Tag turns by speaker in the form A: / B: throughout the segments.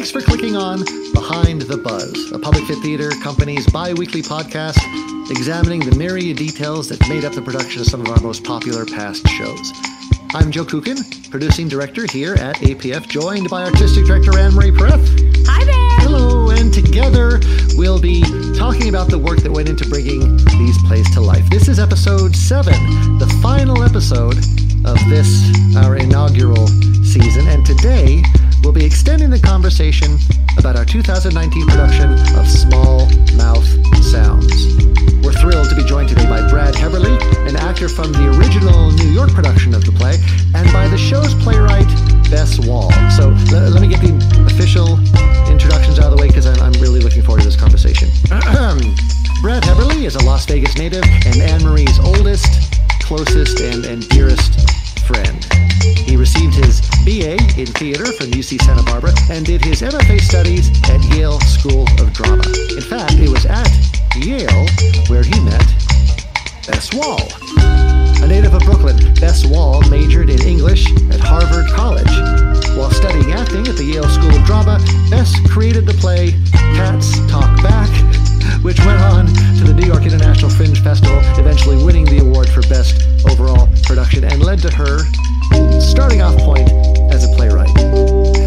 A: Thanks for clicking on Behind the Buzz, a Public Fit Theater company's bi weekly podcast examining the myriad details that made up the production of some of our most popular past shows. I'm Joe Kucan, producing director here at APF, joined by artistic director Anne Marie Pereth.
B: Hi there.
A: Hello, and together we'll be talking about the work that went into bringing these plays to life. This is episode seven, the final episode of this, our inaugural season, and today we'll be extending the conversation about our 2019 production of Small Mouth Sounds. We're thrilled to be joined today by Brad Heberlee, an actor from the original New York production of the play, and by the show's playwright, Bess Wohl. So l- let me get the official introductions out of the way because I'm, I'm really looking forward to this conversation. Brad Heberlee is a Las Vegas native and Anne Marie's oldest, closest, and, and dearest friend. He received his BA in theater from UC Santa Barbara and did his MFA studies at Yale School of Drama. In fact, it was at Yale where he met Bess Wohl. A native of Brooklyn, Bess Wohl majored in English at Harvard College. While studying acting at the Yale School of Drama, Bess created the play Cats Talk Back, which went on to the New York International Fringe Festival, eventually winning the award for Best Overall Production, and led to her starting off point as a playwright.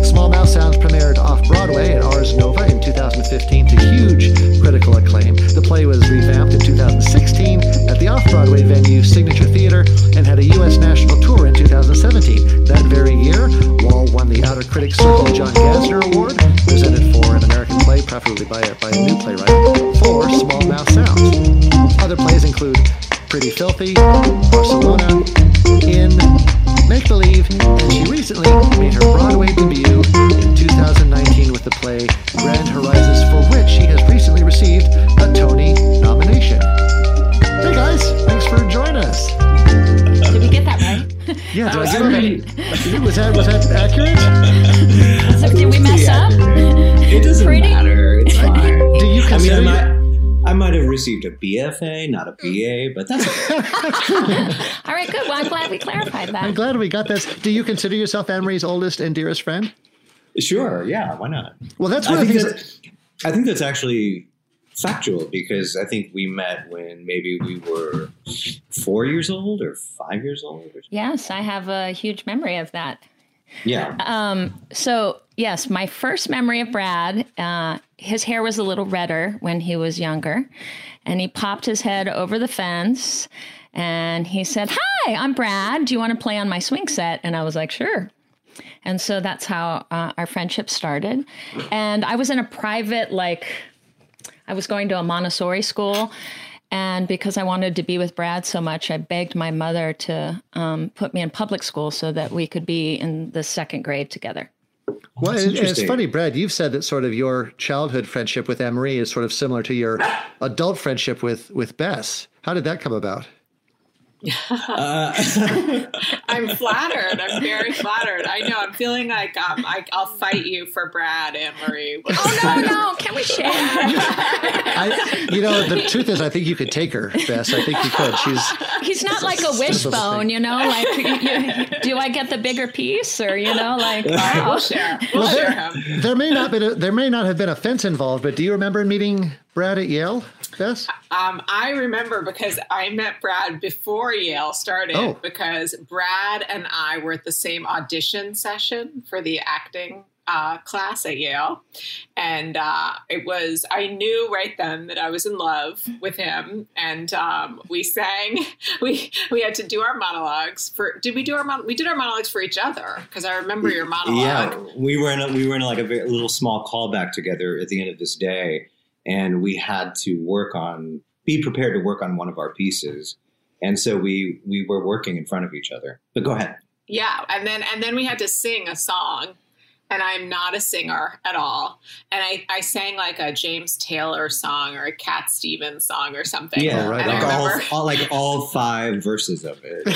A: Small Mouth Sounds premiered off Broadway at Ars Nova in 2015 to huge critical acclaim. The play was revamped in 2016 at the off Broadway venue Signature Theater and had a U.S. national tour in 2017. That very year, Wohl won the Outer Critics Circle John Gassner Award, presented for an American play, preferably by a, by a new playwright, for Small Mouth Sounds. Other plays include Pretty Filthy, Barcelona, In, Make Believe, and she recently made her Broadway debut in 2019 with the play Grand Horizons, for which she has recently received a Tony nomination. Hey guys, thanks for joining us.
B: Did we get that right?
A: Yeah, did I
C: was
A: get
C: great.
A: that? Was that was that accurate?
B: So did we mess up?
C: It doesn't
B: Pretty-
C: matter. It's fine.
A: Do you consider?
C: I mean, I might, I might have received a BFA, not a mm. BA, but that's.
B: All right, good. Well, I'm glad we clarified that.
A: I'm glad we got this. Do you consider yourself Anne Marie's oldest and dearest friend?
C: sure, yeah, why not?
A: Well, that's
C: I
A: one of the things.
C: that's, I think that's actually factual because I think we met when maybe we were four years old or five years old. Or
B: Yes, I have a huge memory of that.
C: yeah.
B: Um, so yes, my first memory of Brad, uh, his hair was a little redder when he was younger, and he popped his head over the fence, and he said, "Hi, I'm Brad. Do you want to play on my swing set?" And I was like, "Sure." And so that's how uh, our friendship started. And I was in a private, like, I was going to a Montessori school. And because I wanted to be with Brad so much, I begged my mother to um, put me in public school so that we could be in the second grade together.
A: Well,
C: That's
A: and, and it's funny, Brad. You've said that sort of your childhood friendship with Anne Marie is sort of similar to your adult friendship with with Bess. How did that come about?
D: I'm flattered. I'm very flattered. I know. I'm feeling like um, I, I'll fight you for Brad and Marie.
B: Oh no, no! Can we share?
A: I, you know, the truth is, I think you could take her, Bess. I think you could. She's
B: He's not like a wishbone, you know. Like, you, you- do I get the bigger piece, or you know, like,
D: I
B: oh,
D: will share. We'll
A: Well,
D: share
A: there,
D: him.
A: there may not been a, there may not have been a fence involved, but do you remember meeting Brad at Yale, Bess?
D: Um, I remember because I met Brad before Yale started
A: Oh.
D: because Brad and I were at the same audition session for the acting uh, class at Yale. And uh, it was, I knew right then that I was in love with him. And um, we sang, we we had to do our monologues for, did we do our, mon- we did our monologues for each other because I remember your monologue.
C: Yeah, we were in a, we were in like a very, little small callback together at the end of this day, and we had to work on be prepared to work on one of our pieces, and so we we were working in front of each other. But go ahead.
D: Yeah, and then and then we had to sing a song, and I'm not a singer at all. And I, I sang like a James Taylor song or a Cat Stevens song or something.
C: Yeah,
A: right
D: I
C: like all,
D: remember,
C: all like all five verses of it.
D: and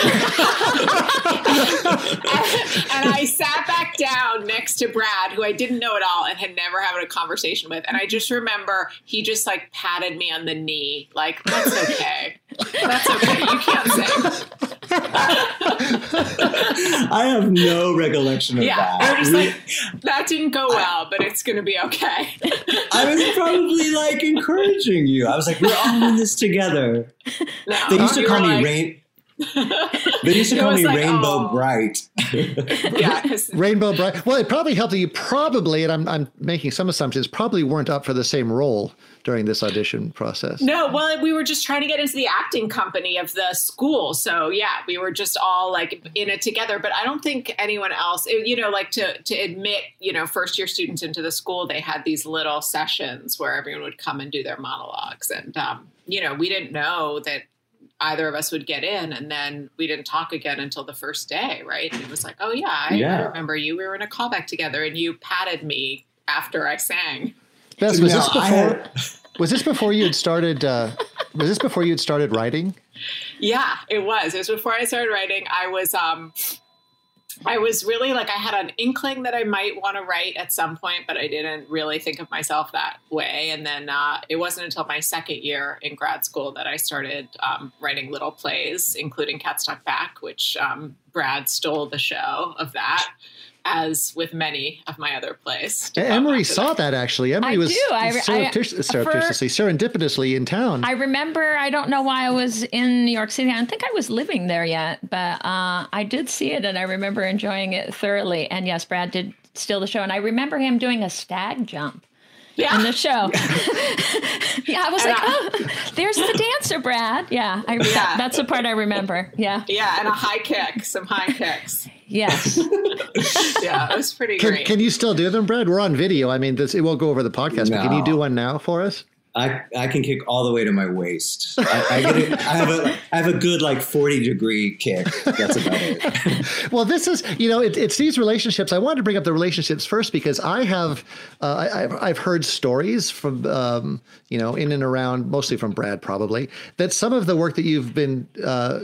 D: I sat back down next to Brad, who I didn't know at all and had never had a conversation with. And I just remember he just like patted me on the knee, like, that's okay. That's okay. You can't sing.
C: I have no recollection of
D: Yeah,
C: that.
D: I was
C: We-
D: like, that didn't go well, but it's going to be okay.
C: I was probably like encouraging you. I was like, we're all in this together.
D: No,
C: They used to call me
D: like-
C: Rain. They used to call me
D: like,
C: Rainbow
D: oh.
C: Bright.
D: Yeah,
A: Rainbow Brite. Well, it probably helped that you probably, and I'm, I'm making some assumptions, probably weren't up for the same role during this audition process.
D: no, well, we were just trying to get into the acting company of the school. So yeah, we were just all like in it together. But I don't think anyone else, you know, like to to admit, you know, first year students into the school, they had these little sessions where everyone would come and do their monologues, and um, you know, we didn't know that either of us would get in and then we didn't talk again until the first day right and it was like oh yeah I, I
C: Yeah.
D: remember you we were in a callback together and you patted me after i sang
A: Bess, was this
C: No, I
A: before?
C: had-
A: Was this before you had started? Uh, was this before you had started writing?
D: Yeah, it was. It was before I started writing. I was um I was really like I had an inkling that I might want to write at some point, but I didn't really think of myself that way. And then uh, it wasn't until my second year in grad school that I started um, writing little plays, including Cats Talk Back, which um, Brad stole the show of that, as with many of my other plays. to
A: Emery saw
D: that.
A: that actually. Emery
B: I
A: was
B: do. I- I-
A: surreptiti-
B: for-
A: surreptitiously, serendipitously in town.
B: I remember, I don't know why I was in New York City. I don't think I was living there yet, but uh, I did see it and I remember enjoying it thoroughly. And yes, Brad did steal the show. And I remember him doing a stag jump
D: Yeah.
B: in the show. yeah, I was
D: And
B: like,
D: I-
B: oh, there's the dancer, Brad. Yeah, I,
D: Yeah.
B: that's the part I remember. Yeah,
D: yeah, and a high kick, some high kicks.
B: yes.
D: Yeah, it was pretty
A: can,
D: great.
A: can you still do them, Brad? We're on video. I mean, this it won't go over the podcast, but can you do one now for us?
C: I, I can kick all the way to my waist. I, have a I have a good like forty degree kick. That's about it.
A: Well, this is, you know, it, it's these relationships. I wanted to bring up the relationships first because I have, uh, I, I've, I've heard stories from, um, you know, in and around, mostly from Brad probably, that some of the work that you've been, uh,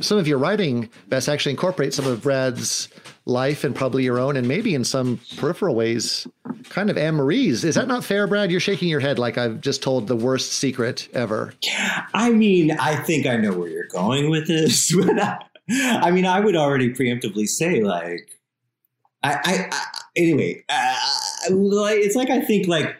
A: some of your writing, Bess, actually incorporates some of Brad's life and probably your own, and maybe in some peripheral ways, kind of Anne Marie's. Is that not fair, Brad? You're shaking your head like I've just told the worst secret ever.
C: I mean, I think I know where you're going with this. I, I mean, I would already preemptively say like, I, I, I anyway, uh, it's like I think like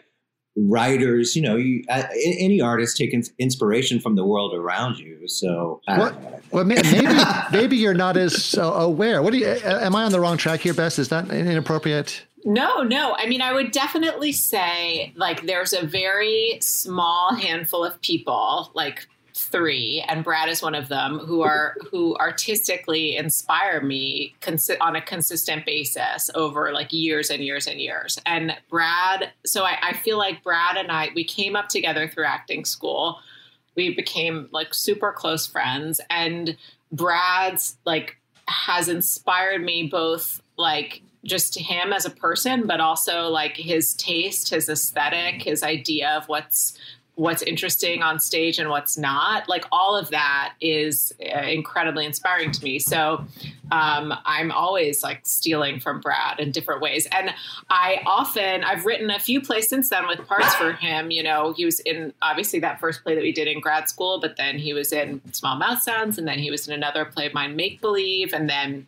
C: writers, you know, you uh, any artist take ins- inspiration from the world around you. So I
A: What?
C: don't know what I think.
A: Well, maybe maybe you're not as uh, aware. What do you? uh, Am I on the wrong track here, Bess? Is that inappropriate?
D: No, no. I mean, I would definitely say like there's a very small handful of people, like three, and Brad is one of them, who are who artistically inspire me consi- on a consistent basis over like years and years and years. And Brad, so I, I feel like Brad and I we came up together through acting school. We became like super close friends, and Brad's like has inspired me both like just him as a person but also like his taste his aesthetic his idea of what's what's interesting on stage and what's not like all of that is uh, incredibly inspiring to me. So um, i'm always like stealing from brad in different ways. And i often i've written a few plays since then with parts for him. You know he was in obviously that first play that we did in grad school but then he was in small mouth sounds and then he was in another play of mine make believe and then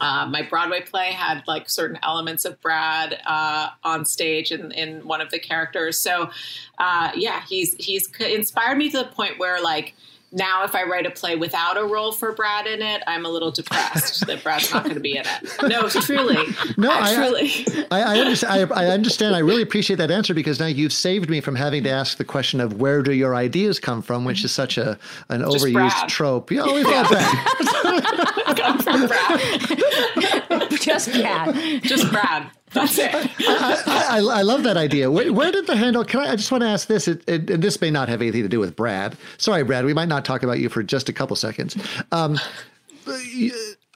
D: uh, my Broadway play had like certain elements of Brad uh, on stage in, in one of the characters. So, uh, yeah, he's he's inspired me to the point where like now if I write a play without a role for Brad in it, I'm a little depressed that Brad's not going to be in it. No, truly,
A: No, I-
D: truly.
A: I, I understand. I, I understand. I really appreciate that answer because now you've saved me from having to ask the question of where do your ideas come from, which is such a an
D: Just
A: overused
D: Brad.
A: trope. Yeah, always love that.
D: Come from Brad,
B: Just Brad.
D: just Brad. That's it.
A: I, I, I love that idea. Where, where did the handle? Can I? I just want to ask this. It, it, and this may not have anything to do with Brad. Sorry, Brad. We might not talk about you for just a couple seconds. Um,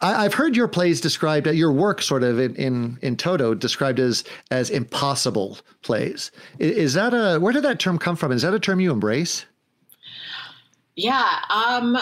A: I, I've heard your plays described, uh, your work sort of in, in, in toto described as as impossible plays. Is that a where did that term come from? Is that a term you embrace?
D: Yeah. Um,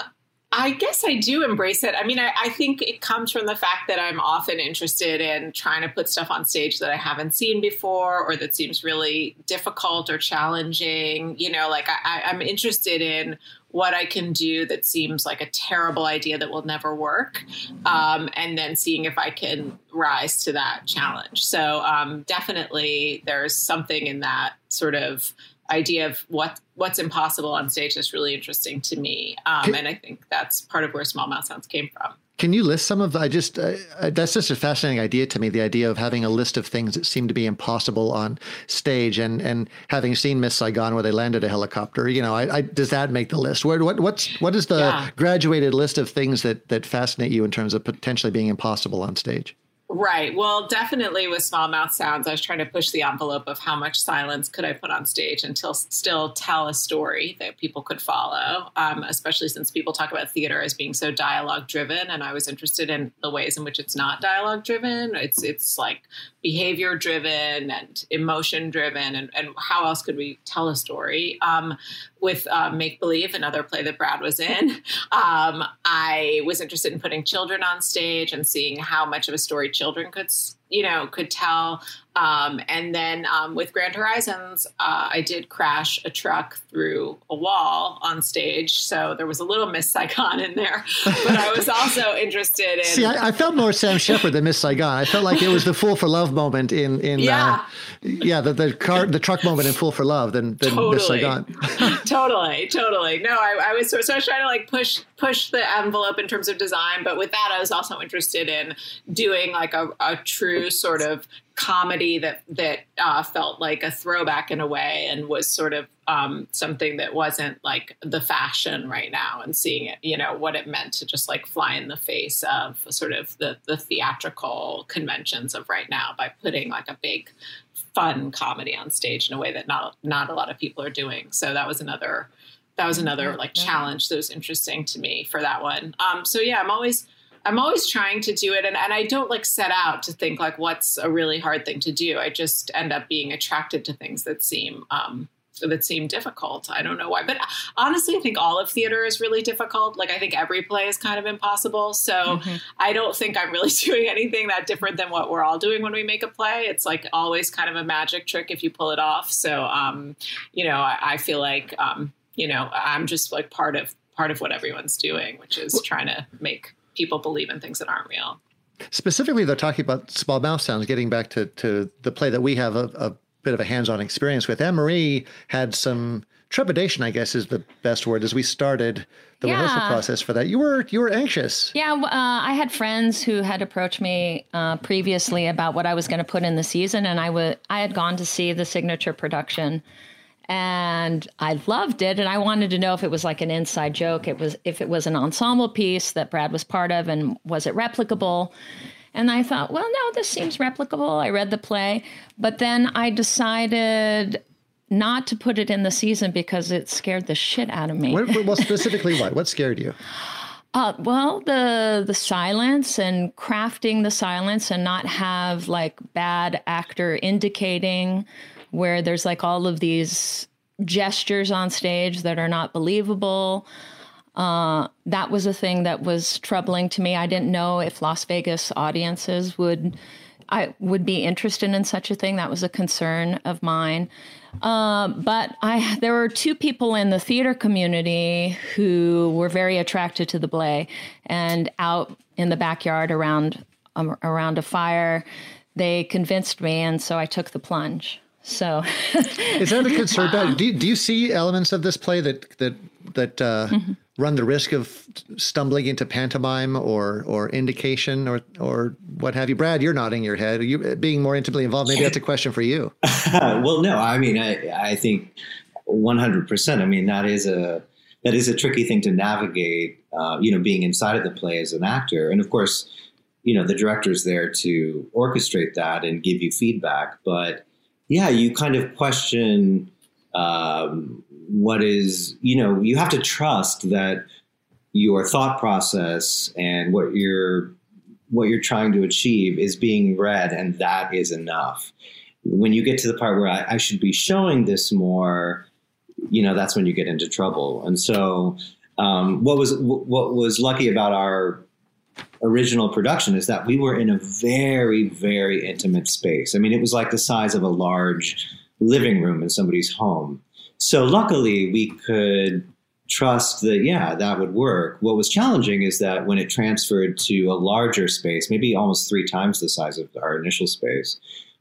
D: I guess I do embrace it. I mean, I, I, think it comes from the fact that I'm often interested in trying to put stuff on stage that I haven't seen before or that seems really difficult or challenging. You know, like I, I'm interested in what I can do that seems like a terrible idea that will never work, um, and then seeing if I can rise to that challenge. So, um, definitely, there's something in that sort of idea of what what's impossible on stage is really interesting to me, um, and I think that's part of where Small Mouth Sounds came from.
A: Can you list some of? I just uh, that's just a fascinating idea to me. The idea of having a list of things that seem to be impossible on stage, and and having seen Miss Saigon where they landed a helicopter, you know, I, I, does that make the list? Where, what what's what is the yeah. graduated list of things that that fascinate you in terms of potentially being impossible on stage?
D: Right. Well, definitely with small mouth sounds, I was trying to push the envelope of how much silence could I put on stage until still tell a story that people could follow. Um, especially since people talk about theater as being so dialogue driven, and I was interested in the ways in which it's not dialogue driven. It's it's like behavior driven and emotion driven, and, and how else could we tell a story? Um, with uh, Make Believe, another play that Brad was in, um, I was interested in putting children on stage and seeing how much of a story children could, you know, could tell. Um, and then um, with Grand Horizons, uh, I did crash a truck through a wall on stage. So there was a little Miss Saigon in there. But I was also interested in.
A: See, I, I felt more Sam Shepard than Miss Saigon. I felt like it was the Fool for Love moment in, in yeah, uh, yeah the, the car, the truck moment in Fool for Love than, than totally. Miss Saigon.
D: totally, totally. No, I, I was so, so I was trying to like push push the envelope in terms of design, but with that, I was also interested in doing like a, a true sort of comedy that that uh, felt like a throwback in a way and was sort of um, something that wasn't like the fashion right now and seeing it you know what it meant to just like fly in the face of sort of the the theatrical conventions of right now by putting like a big fun comedy on stage in a way that not not a lot of people are doing. So that was another that was another like challenge that was interesting to me for that one. Um, so yeah i'm always I'm always trying to do it and, and I don't like set out to think like what's a really hard thing to do. I just end up being attracted to things that seem um, that seem difficult. I don't know why. But honestly, I think all of theater is really difficult. Like I think every play is kind of impossible. So mm-hmm. I don't think I'm really doing anything that different than what we're all doing when we make a play. It's like always kind of a magic trick if you pull it off. So um, you know, I, I feel like um, you know, I'm just like part of part of what everyone's doing, which is trying to make people believe in things that aren't real.
A: Specifically, they're talking about small mouth sounds. Getting back to to the play that we have a, a bit of a hands-on experience with. Anne Marie had some trepidation, I guess is the best word, as we started the yeah. rehearsal process for that. You were you were anxious.
B: Yeah, uh, I had friends who had approached me uh, previously about what I was going to put in the season, and I would I had gone to see the signature production and I loved it. And I wanted to know if it was like an inside joke. It was if it was an ensemble piece that Brad was part of, and was it replicable? And I thought, well, no, this seems replicable. I read the play, but then I decided not to put it in the season because it scared the shit out of me.
A: What, well, specifically, what? What scared you?
B: Uh, well, the the silence and crafting the silence and not have like bad actor indicating where there's like all of these gestures on stage that are not believable. Uh, that was a thing that was troubling to me. I didn't know if Las Vegas audiences would I would be interested in such a thing. That was a concern of mine. Uh, but I there were two people in the theater community who were very attracted to the play, and out in the backyard around um, around a fire, they convinced me, and so I took the plunge. So,
A: is that a concern? Wow. Do you, do you see elements of this play that that that uh, mm-hmm. run the risk of stumbling into pantomime or or indication or or what have you? Brad, you're nodding your head. Are you being more intimately involved? Maybe that's a question for you.
C: well, no. I mean, I I think 100. percent I mean, that is a that is a tricky thing to navigate. Uh, you know, being inside of the play as an actor, and of course, you know, the director's there to orchestrate that and give you feedback, but yeah, you kind of question um, what is, you know, you have to trust that your thought process and what you're what you're trying to achieve is being read, and that is enough. When you get to the part where I, I should be showing this more, you know, that's when you get into trouble. And so, um, what was what was lucky about our original production is that we were in a very very intimate space. I mean, it was like the size of a large living room in somebody's home. So luckily, we could trust that yeah that would work what was challenging is that when it transferred to a larger space maybe almost three times the size of our initial space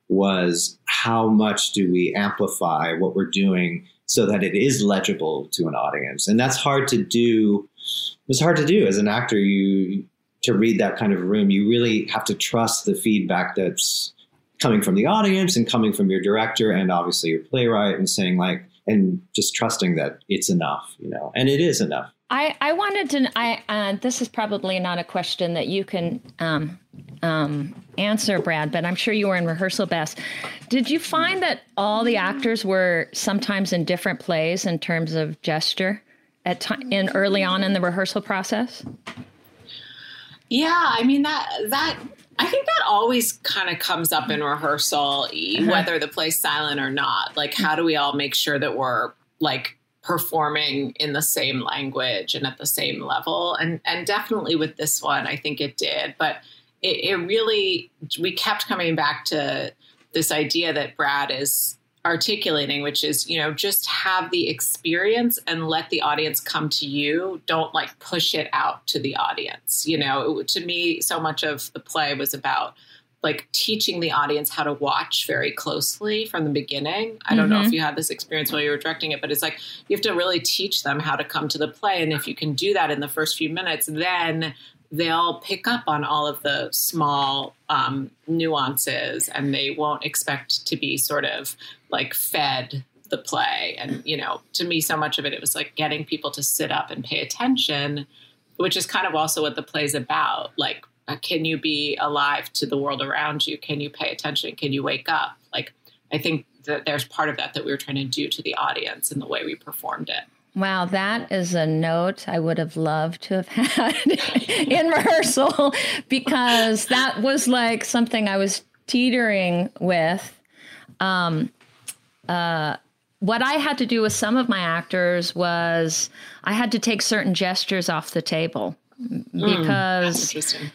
C: was how much do we amplify what we're doing so that it is legible to an audience and that's hard to do it's hard to do as an actor you to read that kind of room you really have to trust the feedback that's coming from the audience and coming from your director and obviously your playwright and saying like and just trusting that it's enough you know and it is enough
B: I, I wanted to. I uh, this is probably not a question that you can um, um, answer, Brad, but I'm sure you were in rehearsal Bess. Did you find that all the actors were sometimes in different plays in terms of gesture at time in early on in the rehearsal process?
D: Yeah, I mean that that I think that always kind of comes up in rehearsal, uh-huh. whether the play's silent or not. Like, how do we all make sure that we're like performing in the same language and at the same level and and definitely with this one i think it did but it, it really we kept coming back to this idea that brad is articulating which is you know just have the experience and let the audience come to you don't like push it out to the audience you know it, to me so much of the play was about like teaching the audience how to watch very closely from the beginning. I don't mm-hmm. know if mm-hmm. you had this experience while you were directing it, but it's like you have to really teach them how to come to the play. And if you can do that in the first few minutes, then they'll pick up on all of the small um, nuances and they won't expect to be sort of like fed the play. And, you know, to me, so much of it, it was like getting people to sit up and pay attention, which is kind of also what the play's about. Like, uh, can you be alive to the world around you? Can you pay attention? Can you wake up? Like, I think that there's part of that that we were trying to do to the audience in the way we performed it.
B: Wow, that is a note I would have loved to have had in rehearsal because that was like something I was teetering with. Um, uh, what I had to do with some of my actors was I had to take certain gestures off the table mm, because mm,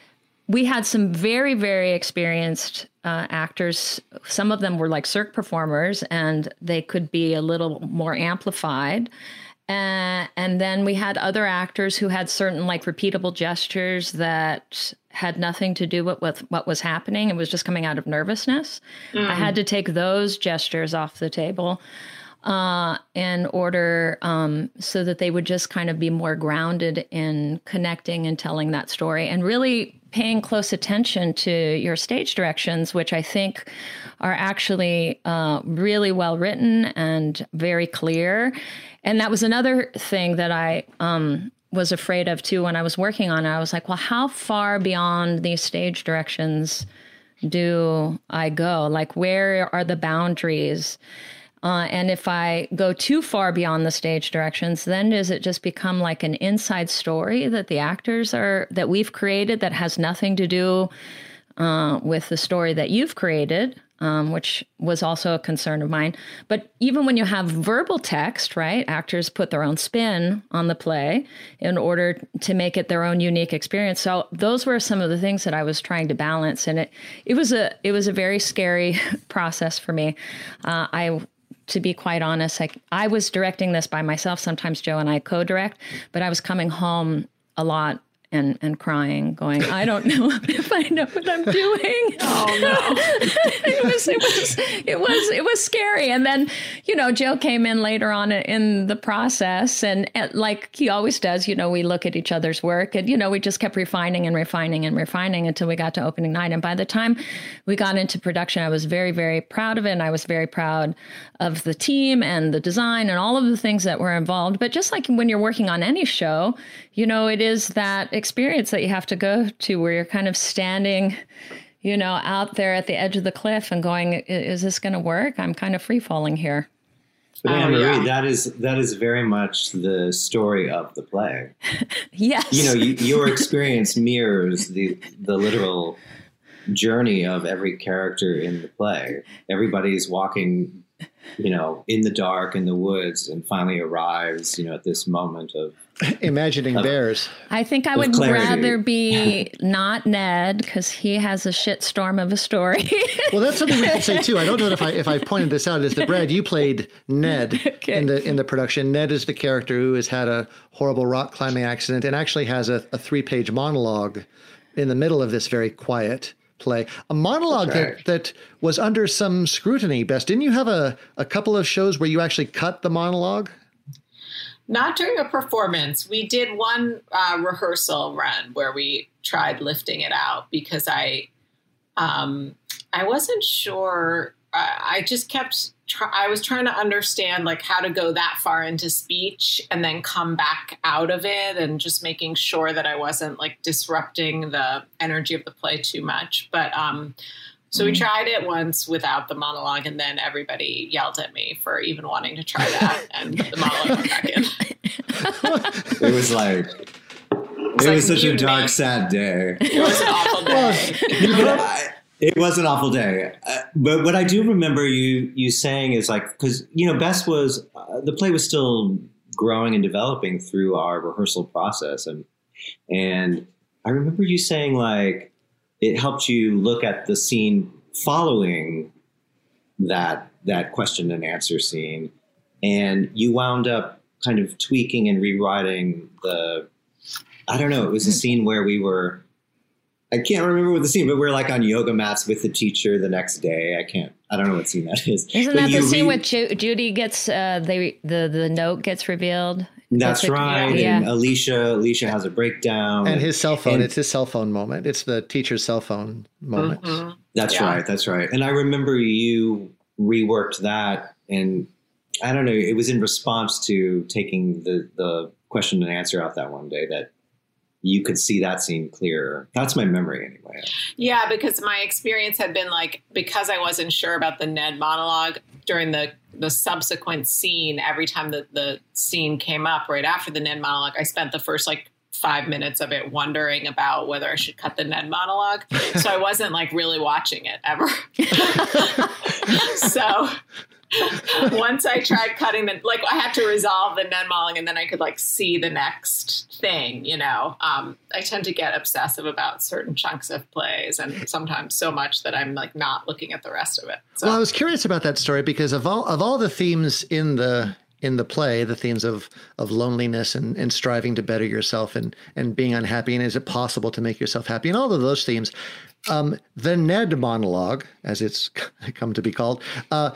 B: we had some very, very experienced uh, actors. Some of them were like Cirque performers, and they could be a little more amplified. Uh, and then we had other actors who had certain like repeatable gestures that had nothing to do with, with what was happening. It was just coming out of nervousness. Mm. I had to take those gestures off the table uh, in order um, so that they would just kind of be more grounded in connecting and telling that story and really paying close attention to your stage directions, which I think are actually uh, really well written and very clear. And that was another thing that I um, was afraid of too when I was working on it. I was like, well, how far beyond these stage directions do I go? Like, where are the boundaries? Uh, and if I go too far beyond the stage directions, then does it just become like an inside story that the actors are that we've created that has nothing to do uh, with the story that you've created? Um, which was also a concern of mine. But even when you have verbal text, right, actors put their own spin on the play in order to make it their own unique experience. So those were some of the things that I was trying to balance, and it it was a it was a very scary process for me. Uh, I to be quite honest, like I was directing this by myself. Sometimes Joe and I co-direct, but I was coming home a lot and and crying, going, I don't know if I know what I'm doing.
D: Oh no!
B: it was it was it was it was scary. And then you know Joe came in later on in the process, and, and like he always does, you know, we look at each other's work, and you know we just kept refining and refining and refining until we got to opening night. And by the time we got into production, I was very very proud of it, and I was very proud of the team and the design and all of the things that were involved. But just like when you're working on any show, you know, it is that experience that you have to go to where you're kind of standing, you know, out there at the edge of the cliff and going, is this going to work? I'm kind of free falling here.
C: But oh, Anne Marie, yeah. that is that is very much the story of the play.
B: yes,
C: you know, you, your experience mirrors the the literal journey of every character in the play. Everybody's walking you know, in the dark in the woods, and finally arrives, you know, at this moment of
A: imagining bears.
B: I think I would
C: clarity.
B: rather be not Ned because he has a shitstorm of a story.
A: Well, that's something we can say too. I don't know if I if I pointed this out. Is that Brad? You played Ned in the in the production. Ned is the character who has had a horrible rock climbing accident and actually has a, a three page monologue in the middle of this very quiet play. A monologue
C: That's right.
A: that that was under some scrutiny. Bess, didn't you have a a couple of shows where you actually cut the monologue?
D: Not during a performance. We did one uh, rehearsal run where we tried lifting it out because I, um, I wasn't sure. Uh, I just kept. Try, I was trying to understand like how to go that far into speech and then come back out of it, and just making sure that I wasn't like disrupting the energy of the play too much. But um, so we tried it once without the monologue, and then everybody yelled at me for even wanting to try that, and the monologue went back in.
C: it was like it
D: like
C: was such a
D: mutiny.
C: dark, sad day.
D: It was an awful day.
C: But I- it was an awful day. Uh, but what I do remember you you saying is like because you know Bess was uh, the play was still growing and developing through our rehearsal process, and and I remember you saying like it helped you look at the scene following that that question and answer scene, and you wound up kind of tweaking and rewriting the. I don't know. It was a scene where we were. I can't remember what the scene, but we're like on yoga mats with the teacher the next day. I can't. I don't know what scene that is.
B: Isn't
C: But
B: that the
C: you
B: scene
C: re-
B: with Ju- Judy gets uh, they the the note gets revealed?
C: That's
B: That's a-
C: right.
B: yeah.
C: And Alicia, Alicia has a breakdown.
A: And his cell phone.
C: And-
A: it's his cell phone moment. It's the teacher's cell phone moment.
D: Mhm.
C: That's
D: Yeah.
C: right. That's right. And I remember you reworked that, and I don't know. It was in response to taking the the question and answer out that one day that you could see that scene clearer. That's my memory anyway.
D: Yeah, because my experience had been like because I wasn't sure about the Ned monologue during the the subsequent scene. Every time that the scene came up right after the Ned monologue, I spent the first like five minutes of it wondering about whether I should cut the Ned monologue. So I wasn't like really watching it ever. so once I tried cutting the like I had to resolve the Ned monologue and then I could like see the next thing, you know. Um, I tend to get obsessive about certain chunks of plays and sometimes so much that I'm like not looking at the rest of it. So
A: Well, I was curious about that story because of all of all the themes in the in the play, the themes of of loneliness and, and striving to better yourself and and being unhappy and is it possible to make yourself happy and all of those themes, um, the Ned monologue, as it's come to be called, uh,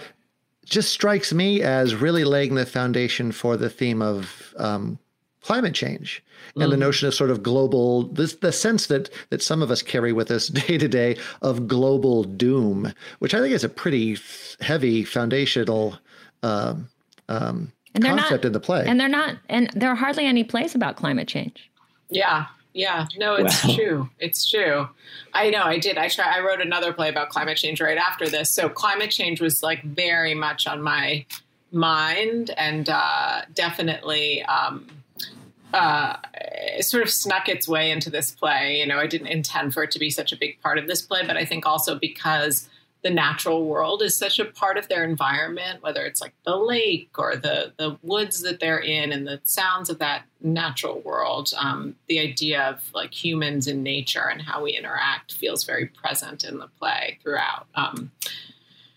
A: just strikes me as really laying the foundation for the theme of um, climate change and the notion of sort of global this the sense that that some of us carry with us day to day of global doom which i think is a pretty heavy foundational um, um,
B: And they're
A: concept
B: not
A: in the play
B: and they're not and there are hardly any plays about climate change.
D: yeah. Yeah, no, it's
C: Wow.
D: true. It's true. I know. I did. I try. I wrote another play about climate change right after this. So climate change was like very much on my mind, and uh, definitely um, uh, it sort of snuck its way into this play. You know, I didn't intend for it to be such a big part of this play, but I think also because the natural world is such a part of their environment, whether it's like the lake or the the woods that they're in and the sounds of that natural world. Um, the idea of like humans in nature and how we interact feels very present in the play throughout. Um,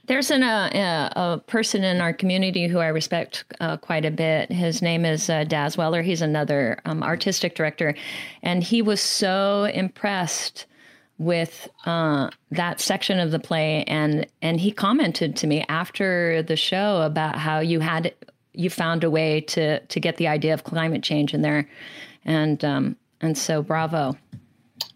B: There's an, uh, a, a person in our community who I respect uh, quite a bit. His name is uh, Daz Weller. He's another um, artistic director, and he was so impressed with uh, that section of the play, and and he commented to me after the show about how you had you found a way to to get the idea of climate change in there, and um, and so bravo.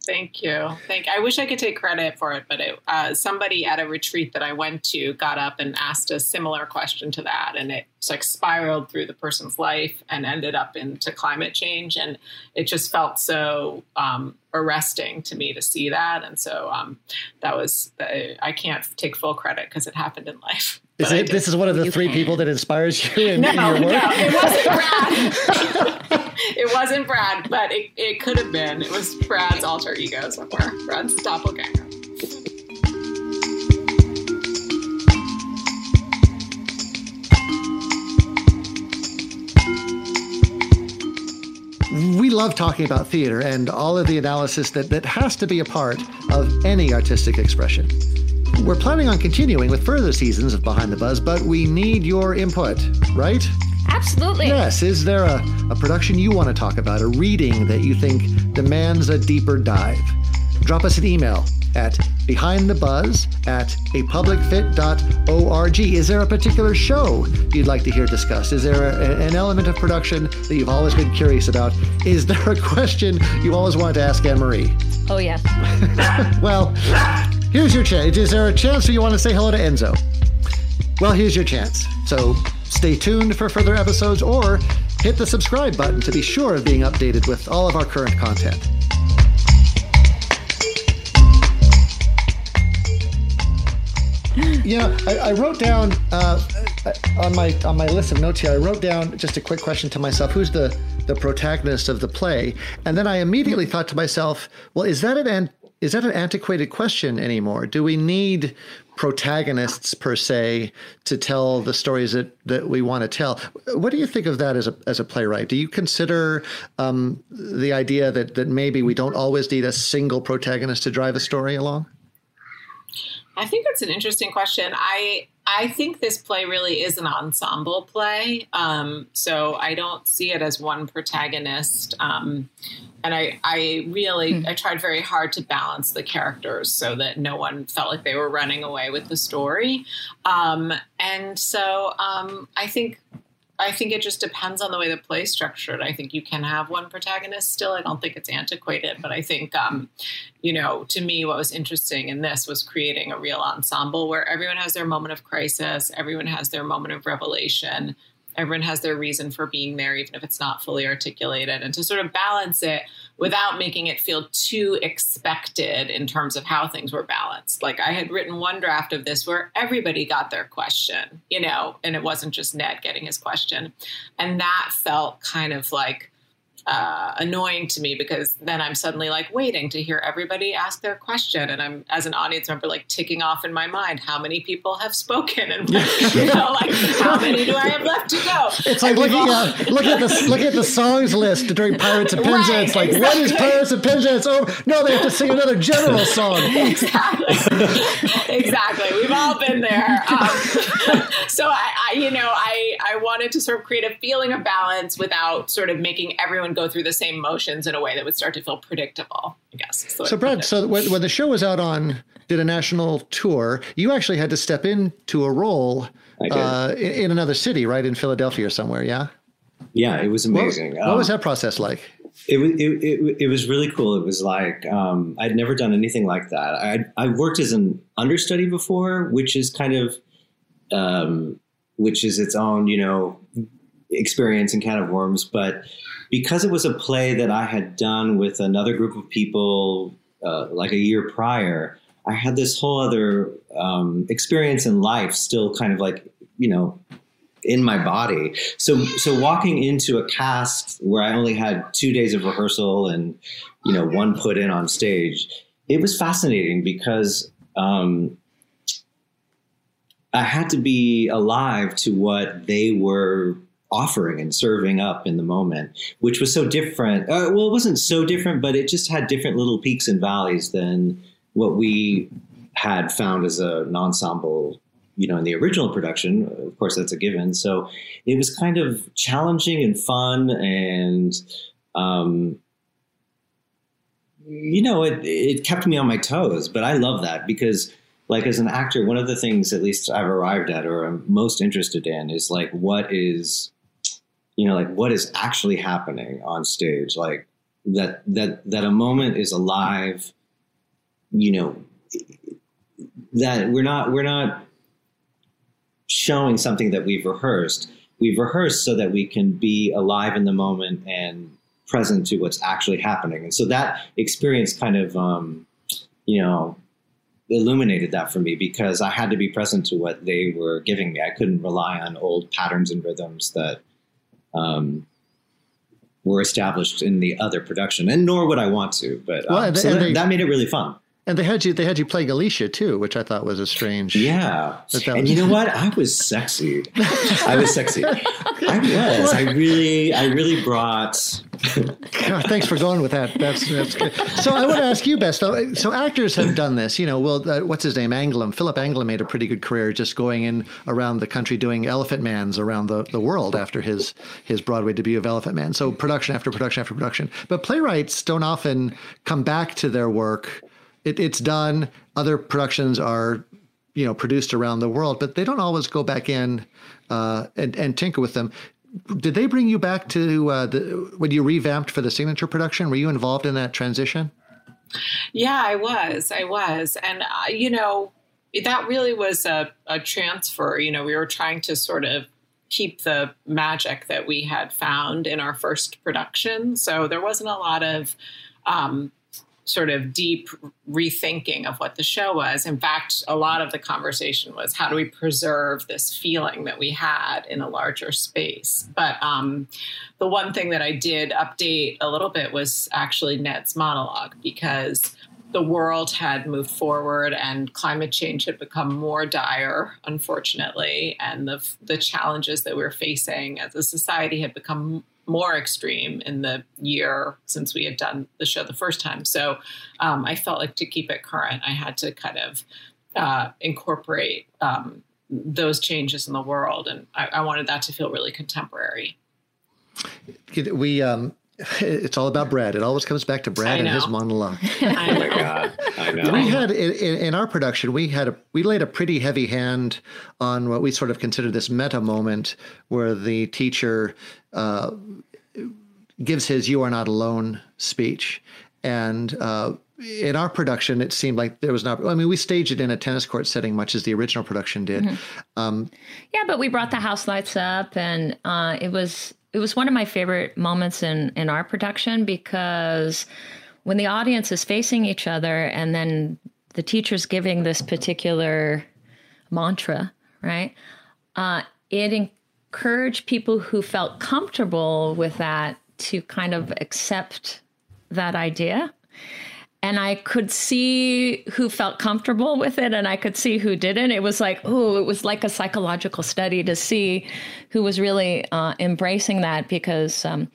D: Thank you. Thank. I wish I could take credit for it, but it, uh, somebody at a retreat that I went to got up and asked a similar question to that, and it like spiraled through the person's life and ended up into climate change, and it just felt so um, arresting to me to see that, and so um, that was I I can't take full credit because it happened in life.
A: is it this is one of the
B: You
A: three
B: can.
A: people that inspires you in,
D: No,
A: in your
D: no,
A: work
D: it wasn't Brad. it wasn't Brad, but it, it could have been. It was Brad's alter ego somewhere. Brad's doppelganger.
A: Love talking about theater and all of the analysis that, that has to be a part of any artistic expression. We're planning on continuing with further seasons of Behind the Buzz, but we need your input, right?
B: Absolutely.
A: Yes. Is there a, a production you want to talk about, a reading that you think demands a deeper dive? Drop us an email at behindthebuzz at apublicfit.org. Is there a particular show you'd like to hear discussed? Is there a, an element of production that you've always been curious about? Is there a question you always wanted to ask Anne Marie?
B: Oh, yes.
A: well, here's your chance. Is there a chance that you want to say hello to Enzo? Well, here's your chance. So stay tuned for further episodes or hit the subscribe button to be sure of being updated with all of our current content. You know, I, I wrote down uh, on my on my list of notes here. I wrote down just a quick question to myself: Who's the the protagonist of the play? And then I immediately thought to myself, Well, is that an is that an antiquated question anymore? Do we need protagonists per se to tell the stories that, that we want to tell? What do you think of that as a as a playwright? Do you consider um, the idea that that maybe we don't always need a single protagonist to drive a story along?
D: I think that's an interesting question. I I think this play really is an ensemble play. Um, so I don't see it as one protagonist. Um, and I, I really, hmm. I tried very hard to balance the characters so that no one felt like they were running away with the story. Um, and so um, I think I think it just depends on the way the play is structured. I think you can have one protagonist still. I don't think it's antiquated, but I think, um, you know, to me, what was interesting in this was creating a real ensemble where everyone has their moment of crisis, everyone has their moment of revelation, everyone has their reason for being there, even if it's not fully articulated, and to sort of balance it without making it feel too expected in terms of how things were balanced. Like I had written one draft of this where everybody got their question, you know, and it wasn't just Ned getting his question. And that felt kind of like, uh, annoying to me because then I'm suddenly like waiting to hear everybody ask their question, and I'm as an audience member like ticking off in my mind how many people have spoken and you know like how many do I have left to go?
A: It's like looking all... at look at the look at the songs list during Pirates of Penzance. Right, it's like exactly. what is Pirates of Penzance? over? no, they have to sing another general song.
D: exactly, exactly. We've all been there. Um, so I, I, you know, I I wanted to sort of create a feeling of balance without sort of making everyone go through the same motions in a way that would start to feel predictable. I guess.
A: So, so Brad, so when, when the show was out on did a national tour, you actually had to step into a role uh, in, in, another city, right in Philadelphia or somewhere. Yeah.
C: Yeah, it was amazing.
A: What, what um, was that process like?
C: It was it, it, it, was really cool. It was like um, I'd never done anything like that. I I worked as an understudy before, which is kind of um, which is its own you know experience and kind of worms. But because it was a play that I had done with another group of people uh, like a year prior, I had this whole other um, experience in life still kind of like, you know, in my body. So, so walking into a cast where I only had two days of rehearsal and, you know, one put in on stage, it was fascinating because um, I had to be alive to what they were offering and serving up in the moment, which was so different. Uh, well, it wasn't so different, but it just had different little peaks and valleys than what we had found as a, an ensemble, you know, in the original production. Of course, that's a given. So it was kind of challenging and fun and, um, you know, it, it kept me on my toes, but I love that because like as an actor, one of the things at least I've arrived at or I'm most interested in is like what is you know like what is actually happening on stage? Like that that that a moment is alive you know that we're not we're not showing something that we've rehearsed. We've rehearsed so that we can be alive in the moment and present to what's actually happening. And so that experience kind of um, you know illuminated that for me because I had to be present to what they were giving me. I couldn't rely on old patterns and rhythms that um, were established in the other production, and nor would I want to. But um, well, so that, they, that, made it really fun.
A: And they had you they had you playing Alicia too, which I thought was a strange.
C: Yeah.
A: But that
C: And
A: was-
C: you know what? I was sexy. I was sexy. I was. I really, I really brought.
A: God, thanks for going with that. That's that's good. So I want to ask you, Bess. So actors have done this. You know, well, uh, what's his name? Anglim. Philip Anglim made a pretty good career just going in around the country doing Elephant Mans around the, the world after his his Broadway debut of Elephant Man. So production after production after production. But playwrights don't often come back to their work. It, it's done. Other productions are you know produced around the world, but they don't always go back in uh, and and tinker with them. Did they bring you back to uh, the when you revamped for the signature production? Were you involved in that transition?
D: Yeah, I was. I was. And, uh, you know, that really was a, a transfer. You know, we were trying to sort of keep the magic that we had found in our first production. So there wasn't a lot of um, sort of deep rethinking of what the show was. In fact, a lot of the conversation was how do we preserve this feeling that we had in a larger space? But um, the one thing that I did update a little bit was actually Ned's monologue because the world had moved forward and climate change had become more dire, unfortunately, and the the challenges that we we're facing as a society had become more extreme in the year since we had done the show the first time. So um, I felt like to keep it current, I had to kind of uh, incorporate um, those changes in the world, and I, I wanted that to feel really contemporary.
A: We um, it's all about Brad. It always comes back to Brad and his monologue.
D: I
C: Oh my god! I know.
A: we had in, in, in our production we had a we laid a pretty heavy hand on what we sort of consider this meta moment where the teacher uh, gives his "You are not alone" speech, and uh, in our production it seemed like there was not. I mean, we staged it in a tennis court setting, much as the original production did. Um,
B: Yeah, but we brought the house lights up, and uh, it was it was one of my favorite moments in in our production because when the audience is facing each other, and then the teacher's giving this particular mantra, right? Uh, it encouraged people who felt comfortable with that to kind of accept that idea and I could see who felt comfortable with it and I could see who didn't. It was like, oh, it was like a psychological study to see who was really uh, embracing that because um,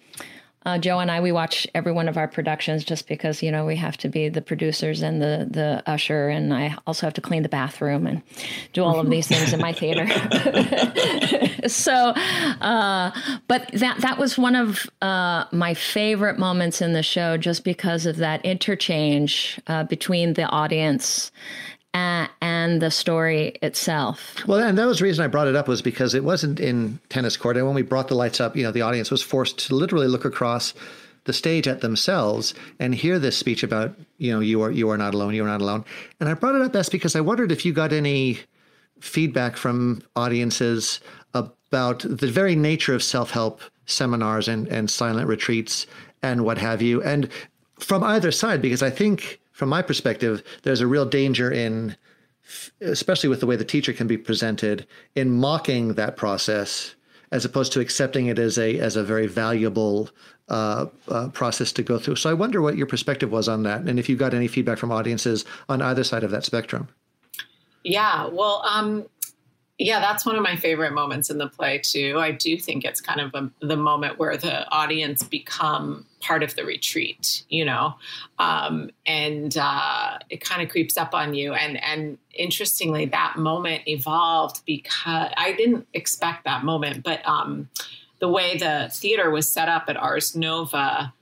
B: uh, Joe and I, we watch every one of our productions just because, you know, we have to be the producers and the, the usher. And I also have to clean the bathroom and do all of these things in my theater. so, uh, but that, that was one of uh, my favorite moments in the show just because of that interchange uh, between the audience and the story itself.
A: Well, and that was the reason I brought it up was because it wasn't in tennis court. And when we brought the lights up, you know, the audience was forced to literally look across the stage at themselves and hear this speech about, you know, you are you are not alone, you are not alone. And I brought it up Bess because I wondered if you got any feedback from audiences about the very nature of self-help seminars and, and silent retreats and what have you. And from either side, because I think from my perspective, there's a real danger in especially with the way the teacher can be presented in mocking that process as opposed to accepting it as a as a very valuable uh, uh, process to go through. So I wonder what your perspective was on that, and if you got any feedback from audiences on either side of that spectrum.
D: Yeah, well, um, yeah, that's one of my favorite moments in the play too. I do think it's kind of a, the moment where the audience become part of the retreat, you know, um, and uh, it kind of creeps up on you. And and interestingly, that moment evolved because I didn't expect that moment, but um, the way the theater was set up at Ars Nova